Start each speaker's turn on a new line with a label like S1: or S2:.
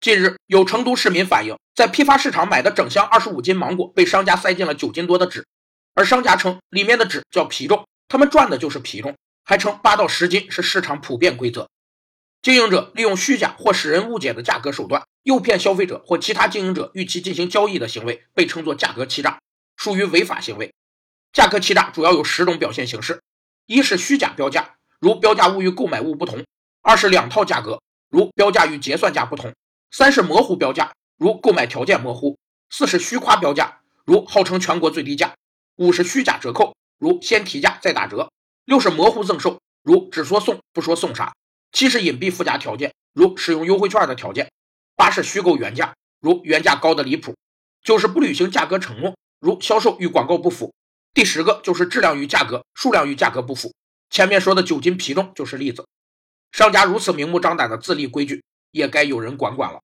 S1: 近日，有成都市民反映，在批发市场买的整箱二十五斤芒果被商家塞进了九斤多的纸，而商家称里面的纸叫皮重，他们赚的就是皮重，还称八到十斤是市场普遍规则。经营者利用虚假或使人误解的价格手段，诱骗消费者或其他经营者与其进行交易的行为，被称作价格欺诈，属于违法行为。价格欺诈主要有十种表现形式：一是虚假标价，如标价物与购买物不同；二是两套价格，如标价与结算价不同。三是模糊标价，如购买条件模糊；四是虚夸标价，如号称全国最低价；五是虚假折扣，如先提价再打折；六是模糊赠售，如只说送不说送啥；七是隐蔽附加条件，如使用优惠券的条件；八是虚构原价，如原价高的离谱；九是不履行价格承诺，如销售与广告不符；第十个就是质量与价格、数量与价格不符。前面说的九斤皮重就是例子。商家如此明目张胆的自立规矩。也该有人管管了。